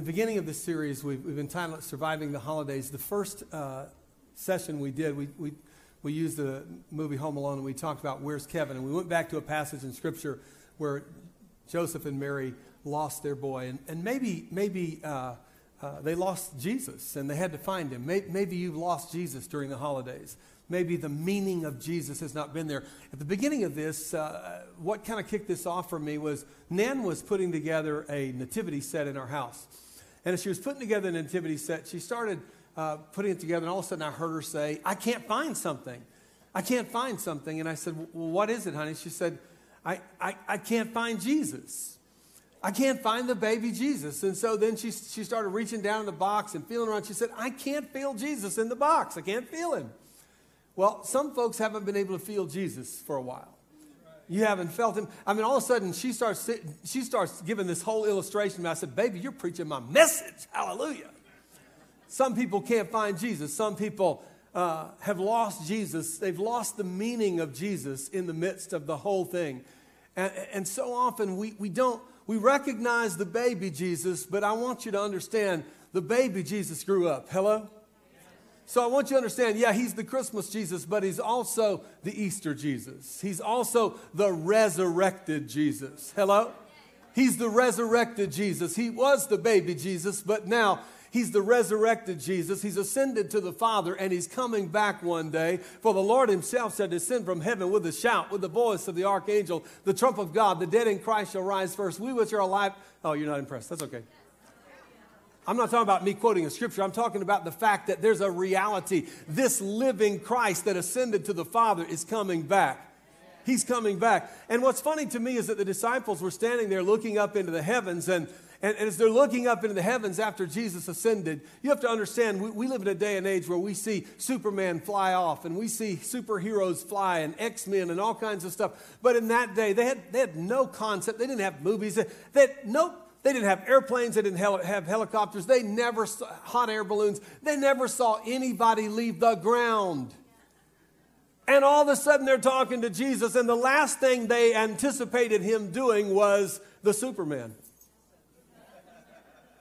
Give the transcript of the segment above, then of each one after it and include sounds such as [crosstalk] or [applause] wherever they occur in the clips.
the beginning of this series, we've, we've entitled Surviving the Holidays. The first uh, session we did, we, we, we used the movie Home Alone and we talked about Where's Kevin? And we went back to a passage in Scripture where Joseph and Mary lost their boy. And, and maybe, maybe uh, uh, they lost Jesus and they had to find him. Maybe, maybe you've lost Jesus during the holidays. Maybe the meaning of Jesus has not been there. At the beginning of this, uh, what kind of kicked this off for me was Nan was putting together a nativity set in our house. And as she was putting together the nativity set, she started uh, putting it together, and all of a sudden I heard her say, I can't find something. I can't find something. And I said, Well, what is it, honey? She said, I, I, I can't find Jesus. I can't find the baby Jesus. And so then she, she started reaching down in the box and feeling around. She said, I can't feel Jesus in the box. I can't feel him. Well, some folks haven't been able to feel Jesus for a while. You haven't felt him. I mean, all of a sudden, she starts, she starts giving this whole illustration. I said, Baby, you're preaching my message. Hallelujah. Some people can't find Jesus. Some people uh, have lost Jesus. They've lost the meaning of Jesus in the midst of the whole thing. And, and so often we, we don't, we recognize the baby Jesus, but I want you to understand the baby Jesus grew up. Hello? So I want you to understand, yeah, he's the Christmas Jesus, but he's also the Easter Jesus. He's also the resurrected Jesus. Hello? He's the resurrected Jesus. He was the baby Jesus, but now He's the resurrected Jesus. He's ascended to the Father and he's coming back one day. For the Lord himself said, Descend from heaven with a shout, with the voice of the archangel, the trump of God. The dead in Christ shall rise first. We which are alive. Oh, you're not impressed. That's okay. I'm not talking about me quoting a scripture. I'm talking about the fact that there's a reality. This living Christ that ascended to the Father is coming back. He's coming back. And what's funny to me is that the disciples were standing there looking up into the heavens, and, and, and as they're looking up into the heavens after Jesus ascended, you have to understand we, we live in a day and age where we see Superman fly off, and we see superheroes fly, and X Men, and all kinds of stuff. But in that day, they had, they had no concept, they didn't have movies, they had no they didn't have airplanes, they didn't have helicopters, they never saw hot air balloons, they never saw anybody leave the ground. And all of a sudden they're talking to Jesus, and the last thing they anticipated him doing was the Superman.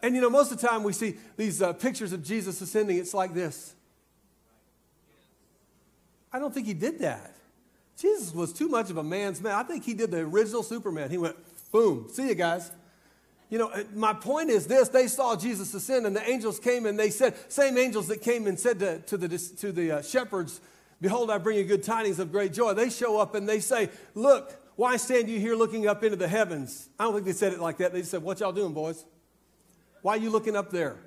And you know, most of the time we see these uh, pictures of Jesus ascending, it's like this. I don't think he did that. Jesus was too much of a man's man. I think he did the original Superman. He went, boom, see you guys. You know, uh, my point is this they saw Jesus ascend, and the angels came and they said, same angels that came and said to, to the, to the uh, shepherds, Behold, I bring you good tidings of great joy. They show up and they say, Look, why stand you here looking up into the heavens? I don't think they said it like that. They said, What y'all doing, boys? Why are you looking up there?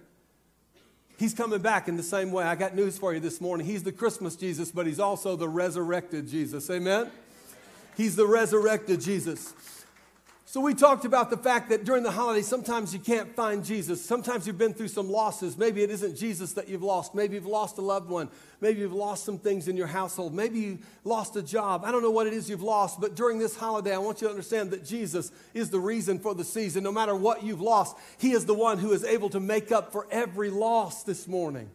He's coming back in the same way. I got news for you this morning. He's the Christmas Jesus, but he's also the resurrected Jesus. Amen? He's the resurrected Jesus. So, we talked about the fact that during the holidays, sometimes you can't find Jesus. Sometimes you've been through some losses. Maybe it isn't Jesus that you've lost. Maybe you've lost a loved one. Maybe you've lost some things in your household. Maybe you lost a job. I don't know what it is you've lost, but during this holiday, I want you to understand that Jesus is the reason for the season. No matter what you've lost, He is the one who is able to make up for every loss this morning.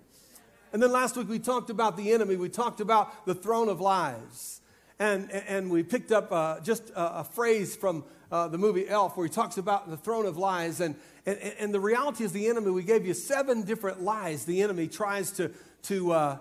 And then last week, we talked about the enemy, we talked about the throne of lies. And, and we picked up uh, just a, a phrase from uh, the movie Elf, where he talks about the throne of lies. And, and, and the reality is, the enemy, we gave you seven different lies the enemy tries to, to uh,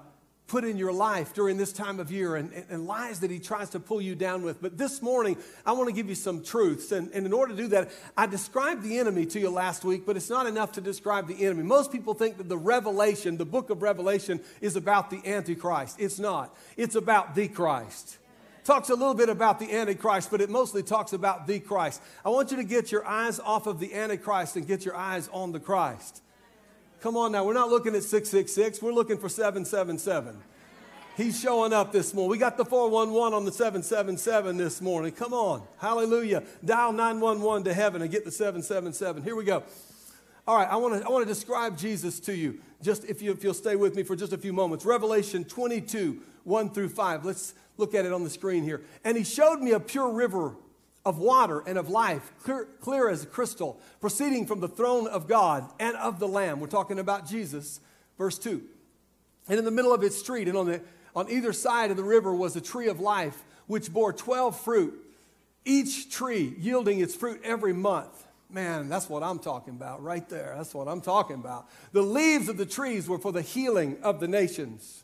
put in your life during this time of year and, and, lies that he tries to pull you down with. But this morning, I want to give you some truths. And, and in order to do that, I described the enemy to you last week, but it's not enough to describe the enemy. Most people think that the Revelation, the book of Revelation, is about the Antichrist. It's not, it's about the Christ talks a little bit about the Antichrist, but it mostly talks about the Christ. I want you to get your eyes off of the Antichrist and get your eyes on the Christ. Come on now, we're not looking at 666, we're looking for 777. He's showing up this morning. We got the 411 on the 777 this morning. Come on. Hallelujah. Dial 911 to heaven and get the 777. Here we go. All right, I want to I want to describe Jesus to you. Just if, you, if you'll stay with me for just a few moments. Revelation 22, 1 through 5. Let's look at it on the screen here. And he showed me a pure river of water and of life, clear, clear as crystal, proceeding from the throne of God and of the Lamb. We're talking about Jesus, verse 2. And in the middle of its street, and on, the, on either side of the river, was a tree of life, which bore 12 fruit, each tree yielding its fruit every month. Man, that's what I'm talking about right there. That's what I'm talking about. The leaves of the trees were for the healing of the nations.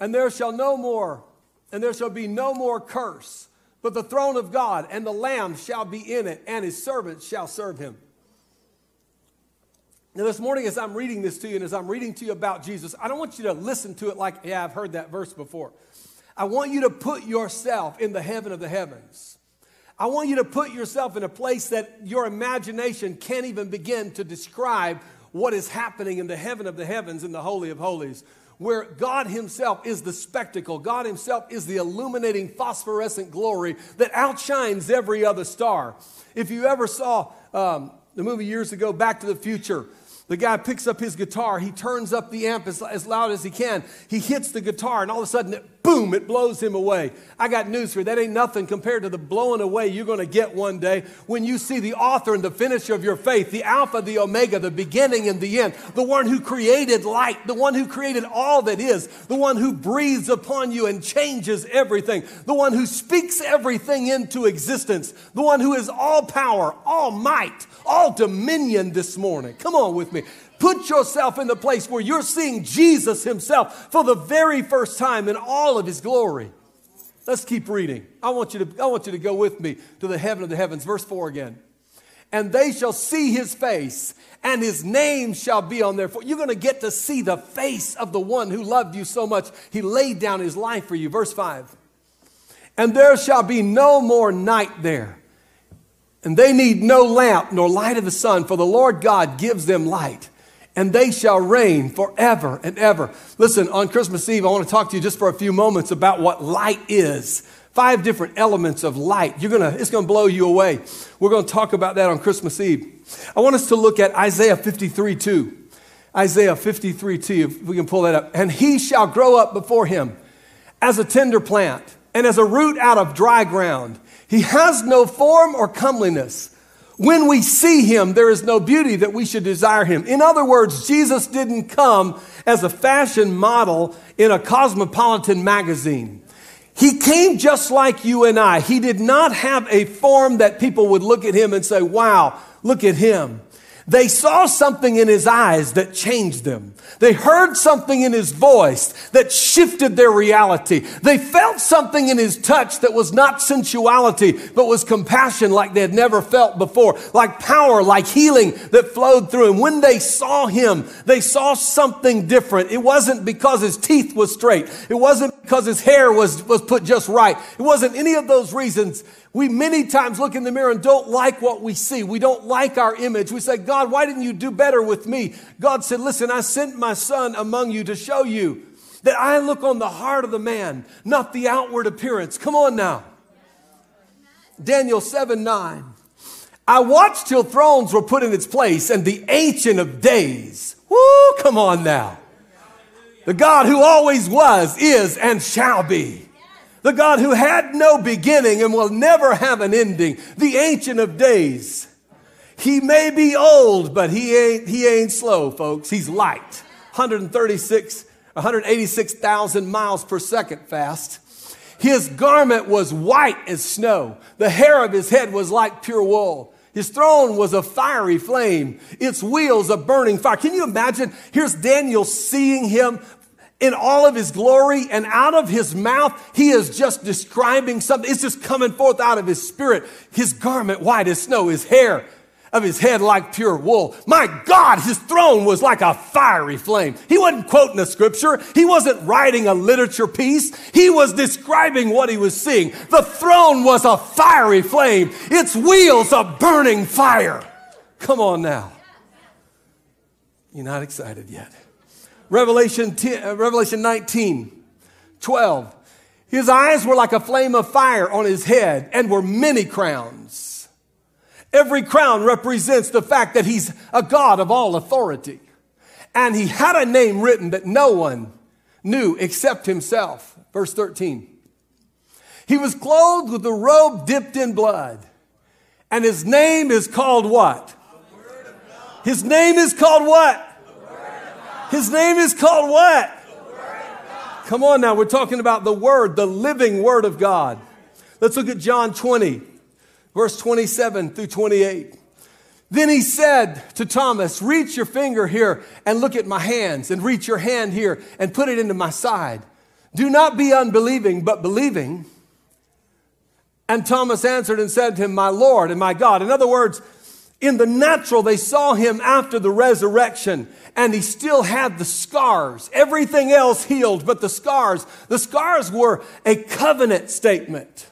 And there shall no more, and there shall be no more curse, but the throne of God and the Lamb shall be in it, and his servants shall serve him. Now, this morning, as I'm reading this to you and as I'm reading to you about Jesus, I don't want you to listen to it like, yeah, I've heard that verse before. I want you to put yourself in the heaven of the heavens. I want you to put yourself in a place that your imagination can't even begin to describe what is happening in the heaven of the heavens, in the Holy of Holies, where God Himself is the spectacle. God Himself is the illuminating phosphorescent glory that outshines every other star. If you ever saw um, the movie years ago, Back to the Future, the guy picks up his guitar, he turns up the amp as, as loud as he can, he hits the guitar, and all of a sudden, it, boom, it blows him away. I got news for you. That ain't nothing compared to the blowing away you're going to get one day when you see the author and the finisher of your faith, the Alpha, the Omega, the beginning and the end, the one who created light, the one who created all that is, the one who breathes upon you and changes everything, the one who speaks everything into existence, the one who is all power, all might, all dominion this morning. Come on with me. Put yourself in the place where you're seeing Jesus himself for the very first time in all of his glory. Let's keep reading. I want you to, I want you to go with me to the heaven of the heavens. Verse 4 again. And they shall see his face, and his name shall be on their forehead. You're going to get to see the face of the one who loved you so much. He laid down his life for you. Verse 5. And there shall be no more night there. And they need no lamp nor light of the sun, for the Lord God gives them light, and they shall reign forever and ever. Listen, on Christmas Eve, I want to talk to you just for a few moments about what light is. Five different elements of light. You're gonna, it's gonna blow you away. We're gonna talk about that on Christmas Eve. I want us to look at Isaiah 53 2. Isaiah 53 2, if we can pull that up. And he shall grow up before him as a tender plant and as a root out of dry ground. He has no form or comeliness. When we see him, there is no beauty that we should desire him. In other words, Jesus didn't come as a fashion model in a cosmopolitan magazine. He came just like you and I. He did not have a form that people would look at him and say, wow, look at him. They saw something in his eyes that changed them. They heard something in his voice that shifted their reality. They felt something in his touch that was not sensuality, but was compassion like they had never felt before, like power, like healing that flowed through him. When they saw him, they saw something different. It wasn't because his teeth was straight. It wasn't because his hair was, was put just right. It wasn't any of those reasons. We many times look in the mirror and don't like what we see. We don't like our image. We say, God, why didn't you do better with me? God said, listen, I sent my son among you to show you that I look on the heart of the man, not the outward appearance. Come on now. Daniel 7 9. I watched till thrones were put in its place and the ancient of days. Woo, come on now. The God who always was, is, and shall be the God who had no beginning and will never have an ending, the Ancient of Days. He may be old, but he ain't, he ain't slow, folks. He's light. 136, 186,000 miles per second fast. His garment was white as snow. The hair of his head was like pure wool. His throne was a fiery flame, its wheels a burning fire. Can you imagine? Here's Daniel seeing him in all of his glory and out of his mouth, he is just describing something. It's just coming forth out of his spirit. His garment white as snow, his hair of his head like pure wool. My God, his throne was like a fiery flame. He wasn't quoting a scripture. He wasn't writing a literature piece. He was describing what he was seeing. The throne was a fiery flame. Its wheels a burning fire. Come on now. You're not excited yet. Revelation, 10, uh, Revelation 19, 12. His eyes were like a flame of fire on his head and were many crowns. Every crown represents the fact that he's a God of all authority. And he had a name written that no one knew except himself. Verse 13. He was clothed with a robe dipped in blood. And his name is called what? His name is called what? His name is called what? Come on now, we're talking about the Word, the living Word of God. Let's look at John 20. Verse 27 through 28. Then he said to Thomas, Reach your finger here and look at my hands, and reach your hand here and put it into my side. Do not be unbelieving, but believing. And Thomas answered and said to him, My Lord and my God. In other words, in the natural, they saw him after the resurrection, and he still had the scars. Everything else healed, but the scars. The scars were a covenant statement.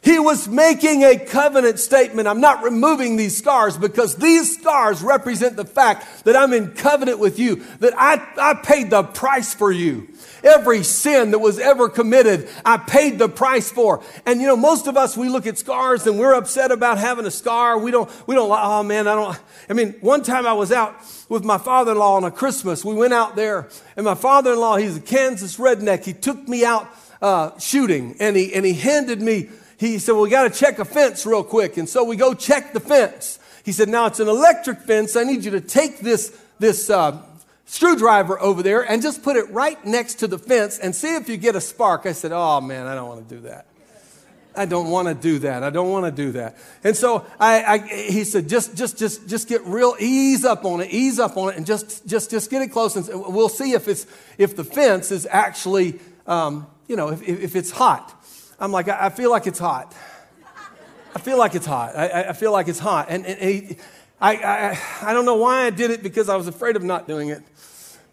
He was making a covenant statement. I'm not removing these scars because these scars represent the fact that I'm in covenant with you, that I, I paid the price for you. Every sin that was ever committed, I paid the price for. And you know, most of us, we look at scars and we're upset about having a scar. We don't, we don't like, oh man, I don't, I mean, one time I was out with my father-in-law on a Christmas. We went out there and my father-in-law, he's a Kansas redneck. He took me out, uh, shooting and he, and he handed me he said, well, we got to check a fence real quick. And so we go check the fence. He said, now it's an electric fence. I need you to take this, this uh, screwdriver over there and just put it right next to the fence and see if you get a spark. I said, oh man, I don't want to do that. I don't want to do that. I don't want to do that. And so I, I, he said, just, just, just, just get real, ease up on it, ease up on it, and just, just, just get it close, and we'll see if it's, if the fence is actually, um, you know, if, if it's hot. I'm like, I, feel like it's hot. I feel like it's hot. I, I feel like it's hot. And, and he, I, I, I don't know why I did it because I was afraid of not doing it.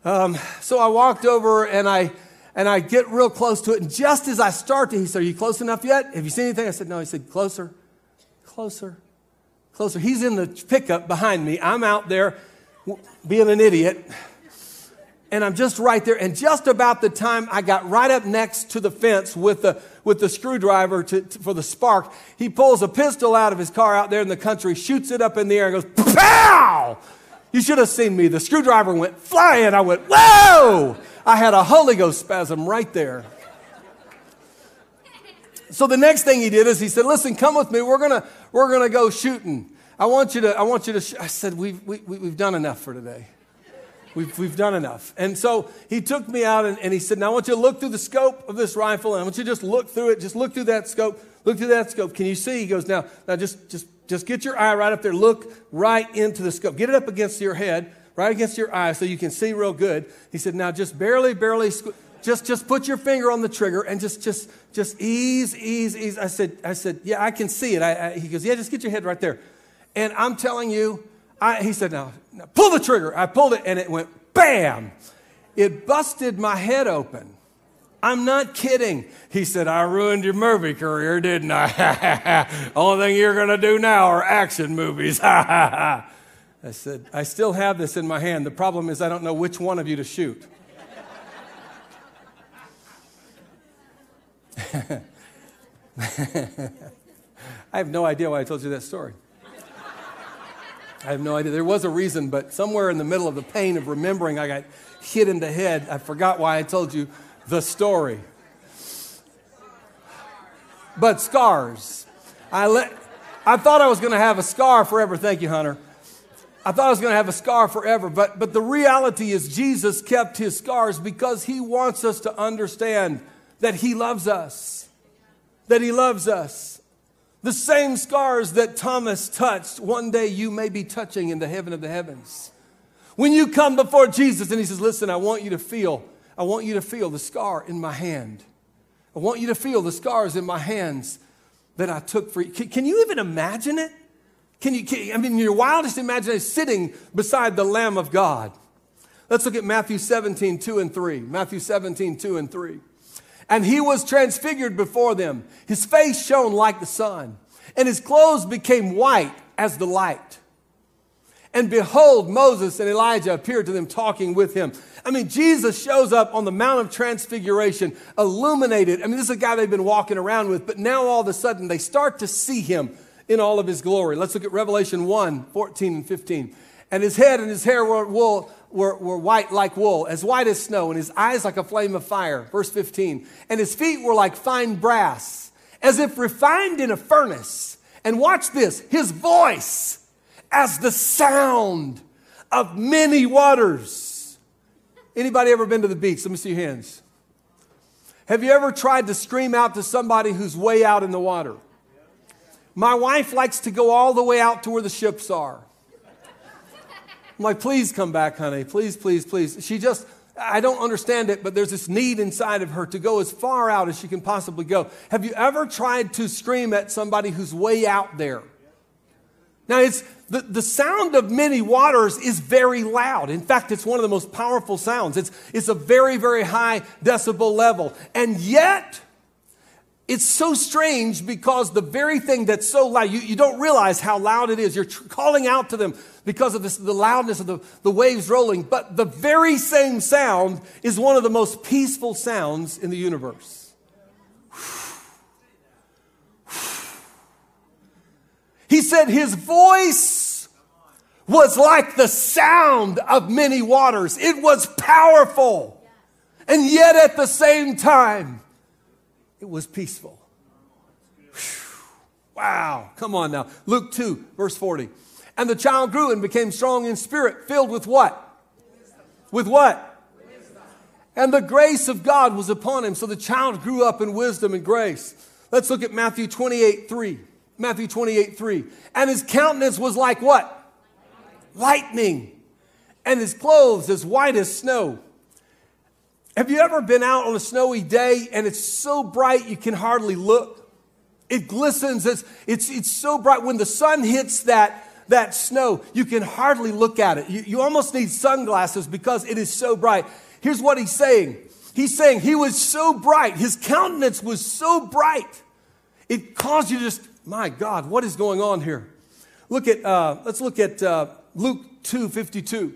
Um, so I walked over and I, and I get real close to it. And just as I start to, he said, Are you close enough yet? Have you seen anything? I said, No. He said, Closer, closer, closer. He's in the pickup behind me. I'm out there being an idiot and I'm just right there. And just about the time I got right up next to the fence with the, with the screwdriver to, to, for the spark, he pulls a pistol out of his car out there in the country, shoots it up in the air, and goes, pow! You should have seen me. The screwdriver went flying. I went, whoa! I had a Holy Ghost spasm right there. So the next thing he did is he said, listen, come with me. We're going to we're gonna go shooting. I want you to, I want you to, sh-. I said, we've, we, we've done enough for today. We've, we've done enough. And so he took me out and, and he said, Now I want you to look through the scope of this rifle and I want you to just look through it. Just look through that scope. Look through that scope. Can you see? He goes, Now, now just, just, just get your eye right up there. Look right into the scope. Get it up against your head, right against your eye so you can see real good. He said, Now just barely, barely. just just put your finger on the trigger and just just just ease ease ease i said i said yeah i can see it I, I, he goes yeah just get your head right there and i'm telling you I, he said now, now pull the trigger i pulled it and it went bam, it busted my head open. I'm not kidding. He said, I ruined your movie career, didn't I? [laughs] Only thing you're going to do now are action movies. [laughs] I said, I still have this in my hand. The problem is, I don't know which one of you to shoot. [laughs] I have no idea why I told you that story. I have no idea. There was a reason, but somewhere in the middle of the pain of remembering, I got hit in the head. I forgot why I told you the story. But scars. I, let, I thought I was going to have a scar forever. Thank you, Hunter. I thought I was going to have a scar forever, but, but the reality is Jesus kept his scars because he wants us to understand that he loves us. That he loves us. The same scars that Thomas touched, one day you may be touching in the heaven of the heavens. When you come before Jesus and he says, Listen, I want you to feel, I want you to feel the scar in my hand. I want you to feel the scars in my hands that I took for you. Can, can you even imagine it? Can you, can, I mean, your wildest imagination sitting beside the Lamb of God. Let's look at Matthew 17, 2 and 3. Matthew 17, 2 and 3. And he was transfigured before them. His face shone like the sun, and his clothes became white as the light. And behold, Moses and Elijah appeared to them talking with him. I mean, Jesus shows up on the Mount of Transfiguration, illuminated. I mean, this is a guy they've been walking around with, but now all of a sudden they start to see him in all of his glory. Let's look at Revelation 1 14 and 15. And his head and his hair were wool, were, were white like wool, as white as snow, and his eyes like a flame of fire. Verse 15. And his feet were like fine brass, as if refined in a furnace. And watch this his voice as the sound of many waters. Anybody ever been to the beach? Let me see your hands. Have you ever tried to scream out to somebody who's way out in the water? My wife likes to go all the way out to where the ships are. I'm like, please come back, honey. Please, please, please. She just, I don't understand it, but there's this need inside of her to go as far out as she can possibly go. Have you ever tried to scream at somebody who's way out there? Now, it's, the, the sound of many waters is very loud. In fact, it's one of the most powerful sounds. It's, it's a very, very high decibel level. And yet, it's so strange because the very thing that's so loud, you, you don't realize how loud it is. You're tr- calling out to them because of this, the loudness of the, the waves rolling. But the very same sound is one of the most peaceful sounds in the universe. He said his voice was like the sound of many waters. It was powerful. And yet at the same time, it was peaceful. Wow. Come on now. Luke 2, verse 40. And the child grew and became strong in spirit, filled with what? With what? And the grace of God was upon him. So the child grew up in wisdom and grace. Let's look at Matthew 28, 3. Matthew 28, 3. And his countenance was like what? Lightning. And his clothes as white as snow. Have you ever been out on a snowy day and it's so bright you can hardly look? It glistens, it's, it's, it's so bright. When the sun hits that, that snow, you can hardly look at it. You, you almost need sunglasses because it is so bright. Here's what he's saying He's saying he was so bright, his countenance was so bright, it caused you to just, my God, what is going on here? Look at, uh, let's look at uh, Luke 2 52.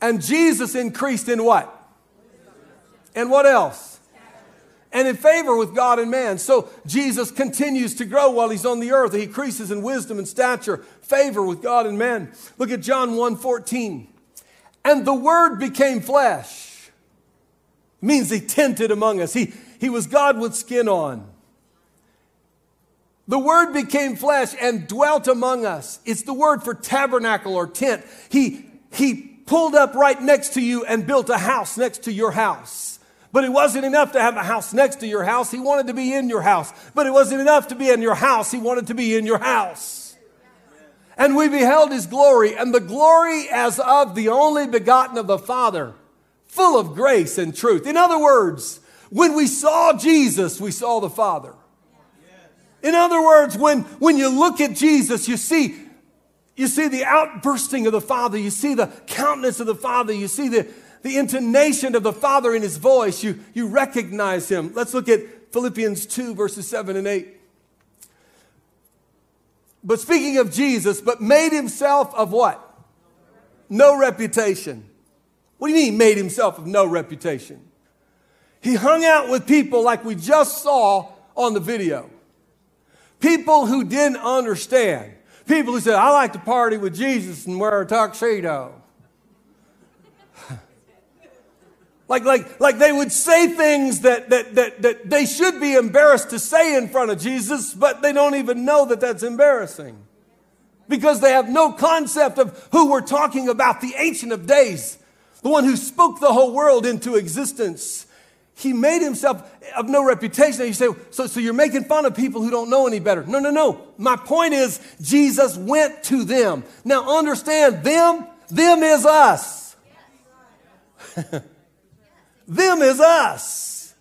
And Jesus increased in what? And what else? And in favor with God and man. So Jesus continues to grow while he's on the earth. He increases in wisdom and stature, favor with God and man. Look at John 1 14. And the word became flesh. It means he tented among us. He, he was God with skin on. The word became flesh and dwelt among us. It's the word for tabernacle or tent. He, he pulled up right next to you and built a house next to your house. But it wasn't enough to have a house next to your house. He wanted to be in your house. But it wasn't enough to be in your house. He wanted to be in your house. And we beheld his glory, and the glory as of the only begotten of the Father, full of grace and truth. In other words, when we saw Jesus, we saw the Father. In other words, when, when you look at Jesus, you see, you see the outbursting of the Father, you see the countenance of the Father, you see the, the intonation of the Father in his voice, you, you recognize him. Let's look at Philippians 2, verses 7 and 8. But speaking of Jesus, but made himself of what? No reputation. What do you mean, he made himself of no reputation? He hung out with people like we just saw on the video. People who didn't understand. People who said, I like to party with Jesus and wear a tuxedo. [laughs] Like, like, like they would say things that, that, that, that they should be embarrassed to say in front of Jesus, but they don't even know that that's embarrassing. Because they have no concept of who we're talking about, the Ancient of Days, the one who spoke the whole world into existence. He made himself of no reputation. And you say, so, so you're making fun of people who don't know any better. No, no, no. My point is, Jesus went to them. Now understand, them, them is us. [laughs] Them is us.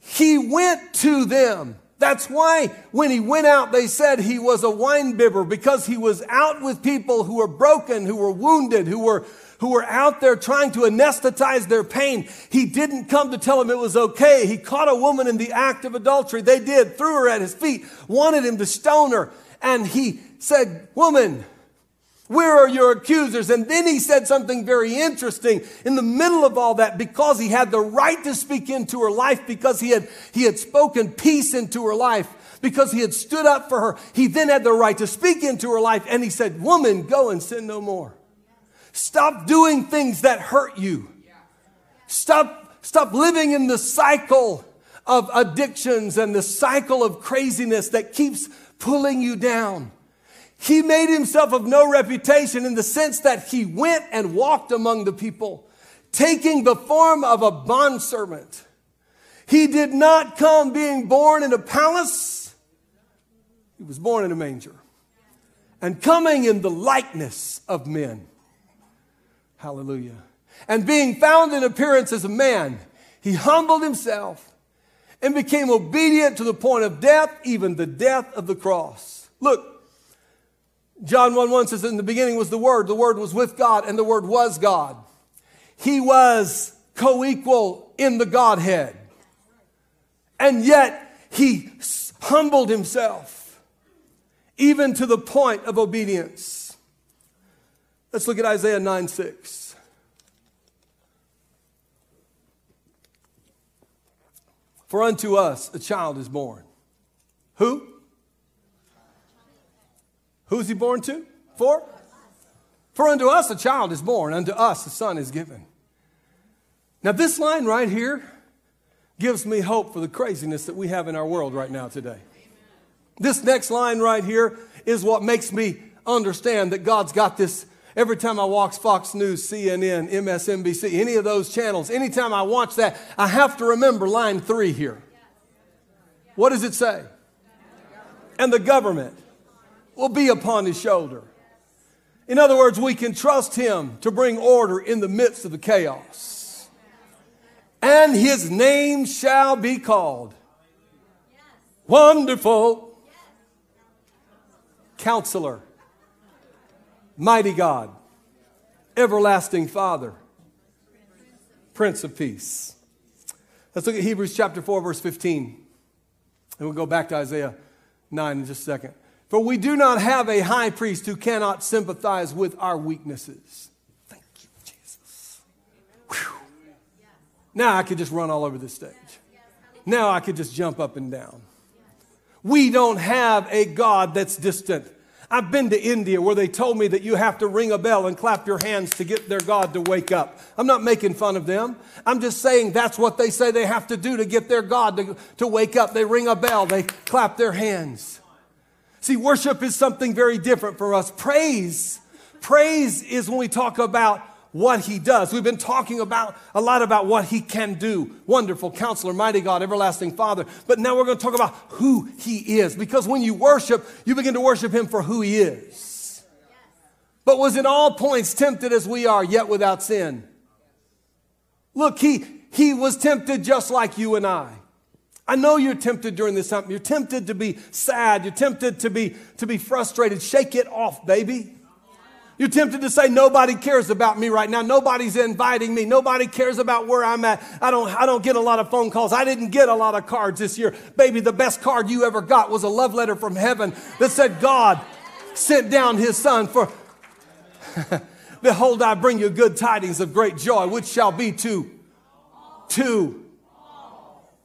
He went to them. That's why when he went out, they said he was a wine bibber because he was out with people who were broken, who were wounded, who were, who were out there trying to anesthetize their pain. He didn't come to tell them it was okay. He caught a woman in the act of adultery. They did, threw her at his feet, wanted him to stone her. And he said, Woman, where are your accusers? And then he said something very interesting in the middle of all that because he had the right to speak into her life, because he had, he had spoken peace into her life, because he had stood up for her. He then had the right to speak into her life. And he said, Woman, go and sin no more. Stop doing things that hurt you. Stop, stop living in the cycle of addictions and the cycle of craziness that keeps pulling you down. He made himself of no reputation in the sense that he went and walked among the people, taking the form of a bondservant. He did not come being born in a palace. He was born in a manger. And coming in the likeness of men. Hallelujah. And being found in appearance as a man, he humbled himself and became obedient to the point of death, even the death of the cross. Look, John 1 1 says, In the beginning was the Word, the Word was with God, and the Word was God. He was co equal in the Godhead. And yet, he humbled himself, even to the point of obedience. Let's look at Isaiah 9 6. For unto us a child is born. Who? Who's he born to? For? For unto us a child is born, unto us a son is given. Now, this line right here gives me hope for the craziness that we have in our world right now today. This next line right here is what makes me understand that God's got this. Every time I watch Fox News, CNN, MSNBC, any of those channels, anytime I watch that, I have to remember line three here. What does it say? And the government will be upon his shoulder. In other words, we can trust him to bring order in the midst of the chaos. And his name shall be called Wonderful Counselor, Mighty God, Everlasting Father, Prince of Peace. Let's look at Hebrews chapter 4, verse 15. And we'll go back to Isaiah 9 in just a second. For we do not have a high priest who cannot sympathize with our weaknesses. Thank you, Jesus. Whew. Now I could just run all over the stage. Now I could just jump up and down. We don't have a God that's distant. I've been to India where they told me that you have to ring a bell and clap your hands to get their God to wake up. I'm not making fun of them. I'm just saying that's what they say they have to do to get their God to, to wake up. They ring a bell, they clap their hands. See, worship is something very different for us. Praise, praise is when we talk about what he does. We've been talking about a lot about what he can do. Wonderful counselor, mighty God, everlasting father. But now we're going to talk about who he is because when you worship, you begin to worship him for who he is. But was in all points tempted as we are, yet without sin. Look, he, he was tempted just like you and I. I know you're tempted during this time. You're tempted to be sad. You're tempted to be, to be frustrated. Shake it off, baby. You're tempted to say, nobody cares about me right now. Nobody's inviting me. Nobody cares about where I'm at. I don't, I don't get a lot of phone calls. I didn't get a lot of cards this year. Baby, the best card you ever got was a love letter from heaven that said, God sent down his son for, [laughs] behold, I bring you good tidings of great joy, which shall be to, to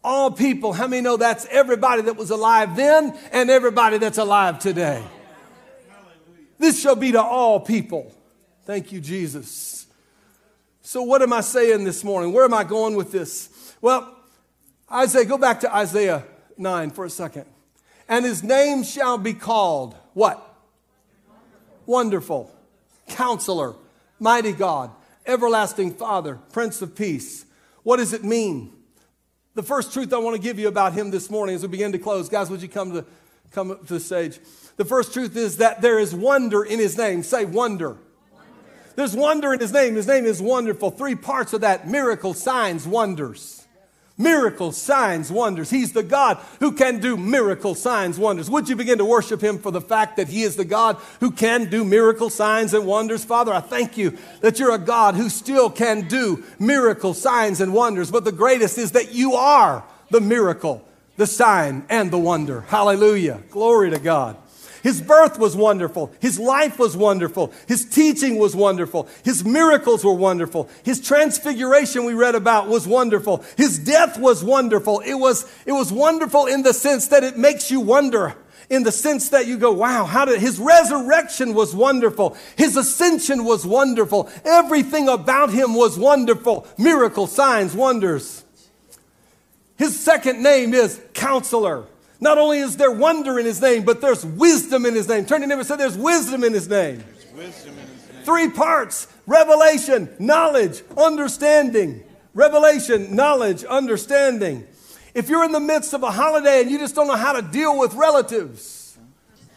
all people. How many know that's everybody that was alive then and everybody that's alive today? This shall be to all people. Thank you, Jesus. So, what am I saying this morning? Where am I going with this? Well, Isaiah, go back to Isaiah 9 for a second. And his name shall be called what? Wonderful, Counselor, Mighty God, Everlasting Father, Prince of Peace. What does it mean? The first truth I want to give you about him this morning as we begin to close, guys, would you come to come up to the stage? The first truth is that there is wonder in his name. Say wonder. wonder. There's wonder in his name. His name is wonderful. Three parts of that miracle, signs, wonders. Miracles, signs, wonders. He's the God who can do miracle signs, wonders. Would you begin to worship Him for the fact that He is the God who can do miracle signs and wonders? Father, I thank you that you're a God who still can do miracle signs and wonders. But the greatest is that you are the miracle, the sign, and the wonder. Hallelujah. Glory to God. His birth was wonderful. His life was wonderful. His teaching was wonderful. His miracles were wonderful. His transfiguration we read about was wonderful. His death was wonderful. It was, it was wonderful in the sense that it makes you wonder in the sense that you go, wow, how did his resurrection was wonderful. His ascension was wonderful. Everything about him was wonderful. Miracle, signs, wonders. His second name is counselor. Not only is there wonder in his name, but there's wisdom in his name. Turn to him and say, There's wisdom in his name. There's wisdom in his name. Three parts revelation, knowledge, understanding. Revelation, knowledge, understanding. If you're in the midst of a holiday and you just don't know how to deal with relatives,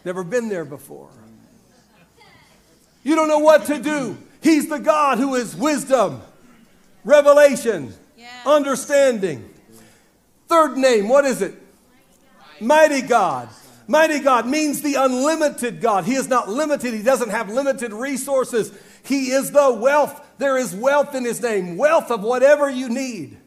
Never been there before. You don't know what to do. He's the God who is wisdom, revelation, yeah. understanding. Third name, what is it? Mighty God. Mighty God means the unlimited God. He is not limited. He doesn't have limited resources. He is the wealth. There is wealth in His name, wealth of whatever you need.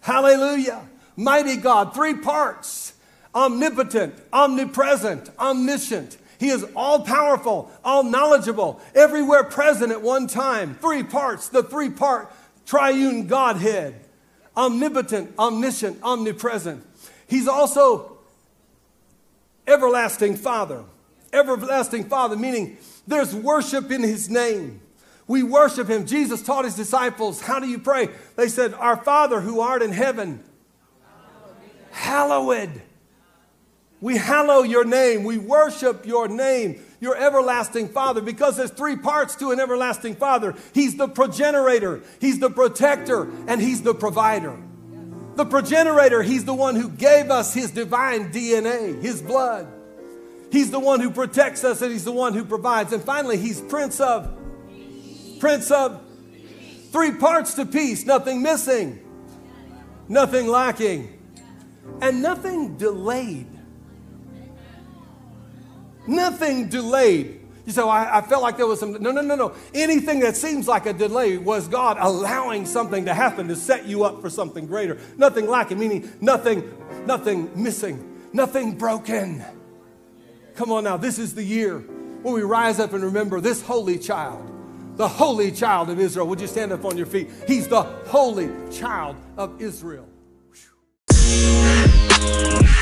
Hallelujah. Mighty God, three parts omnipotent, omnipresent, omniscient. He is all powerful, all knowledgeable, everywhere present at one time. Three parts, the three part triune Godhead omnipotent, omniscient, omnipresent. He's also everlasting Father. Everlasting Father, meaning there's worship in His name. We worship Him. Jesus taught His disciples, How do you pray? They said, Our Father who art in heaven, hallowed. We hallow your name. We worship your name, your everlasting Father, because there's three parts to an everlasting Father. He's the progenitor, He's the protector, and He's the provider. The progenitor, He's the one who gave us His divine DNA, His blood. He's the one who protects us and He's the one who provides. And finally, He's Prince of, Prince of, three parts to peace, nothing missing, nothing lacking, and nothing delayed. Nothing delayed. You say, well, I, felt like there was some. No, no, no, no. Anything that seems like a delay was God allowing something to happen to set you up for something greater. Nothing lacking, meaning nothing, nothing missing, nothing broken. Come on now, this is the year when we rise up and remember this holy child, the holy child of Israel. Would you stand up on your feet? He's the holy child of Israel. Whew.